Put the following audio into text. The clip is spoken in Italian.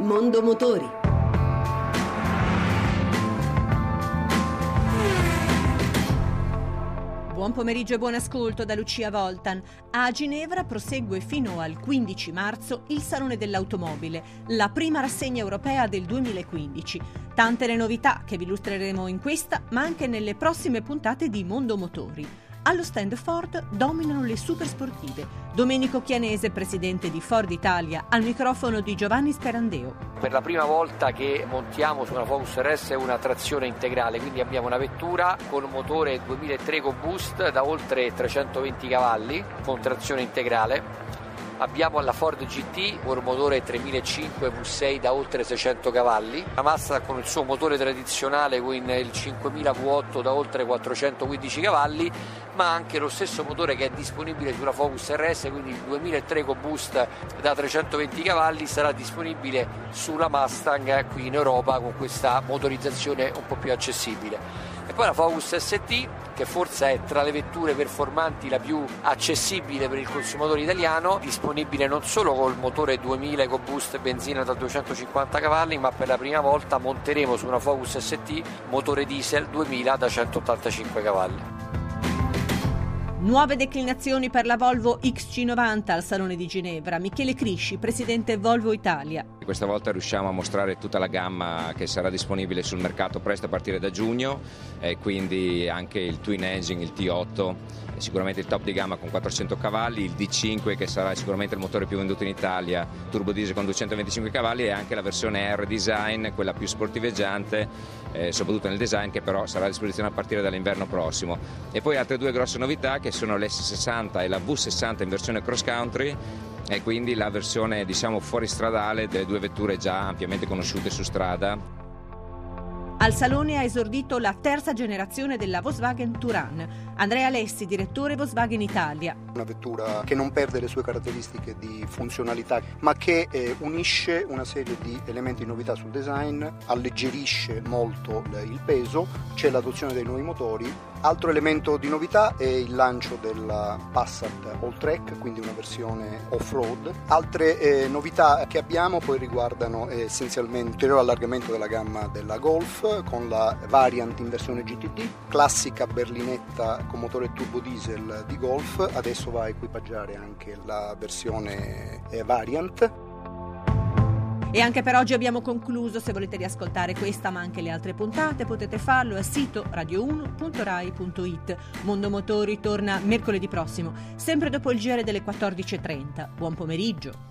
Mondo Motori. Buon pomeriggio e buon ascolto da Lucia Voltan. A Ginevra prosegue fino al 15 marzo il Salone dell'Automobile, la prima rassegna europea del 2015. Tante le novità che vi illustreremo in questa, ma anche nelle prossime puntate di Mondo Motori. Allo stand Ford dominano le supersportive. Domenico Chianese, presidente di Ford Italia, al microfono di Giovanni Sperandeo. Per la prima volta che montiamo su una Focus RS una trazione integrale, quindi abbiamo una vettura con un motore 2003 con boost da oltre 320 cavalli con trazione integrale Abbiamo la Ford GT con un motore 3005 V6 da oltre 600 cavalli, la Mazda con il suo motore tradizionale con il 5000 V8 da oltre 415 cavalli, ma anche lo stesso motore che è disponibile sulla Focus RS, quindi il 2003 con boost da 320 cavalli sarà disponibile sulla Mustang qui in Europa con questa motorizzazione un po' più accessibile. E poi la Focus ST che forse è tra le vetture performanti la più accessibile per il consumatore italiano, disponibile non solo col motore 2000 con boost benzina da 250 cavalli, ma per la prima volta monteremo su una Focus ST motore diesel 2000 da 185 cavalli. Nuove declinazioni per la Volvo XC90 al Salone di Ginevra. Michele Crisci, presidente Volvo Italia. Questa volta riusciamo a mostrare tutta la gamma che sarà disponibile sul mercato presto a partire da giugno, e quindi anche il Twin Engine, il T8, sicuramente il top di gamma con 400 cavalli, il D5 che sarà sicuramente il motore più venduto in Italia, turbo diesel con 225 cavalli e anche la versione R Design, quella più sportiveggiante, eh, soprattutto nel design che però sarà a disposizione a partire dall'inverno prossimo. E poi altre due grosse novità che sono l'S60 e la V60 in versione cross country e quindi la versione diciamo fuoristradale delle due vetture già ampiamente conosciute su strada. Al salone ha esordito la terza generazione della Volkswagen Touran. Andrea Alessi, direttore Volkswagen Italia. Una vettura che non perde le sue caratteristiche di funzionalità, ma che eh, unisce una serie di elementi di novità sul design, alleggerisce molto il peso, c'è l'adozione dei nuovi motori Altro elemento di novità è il lancio della Passat All Track, quindi una versione off-road. Altre eh, novità che abbiamo poi riguardano eh, essenzialmente l'ulteriore allargamento della gamma della Golf con la variant in versione GTD, classica berlinetta con motore turbo diesel di Golf, adesso va a equipaggiare anche la versione eh, variant. E anche per oggi abbiamo concluso. Se volete riascoltare questa ma anche le altre puntate potete farlo al sito radio1.rai.it. Mondo Motori torna mercoledì prossimo, sempre dopo il giro delle 14.30. Buon pomeriggio.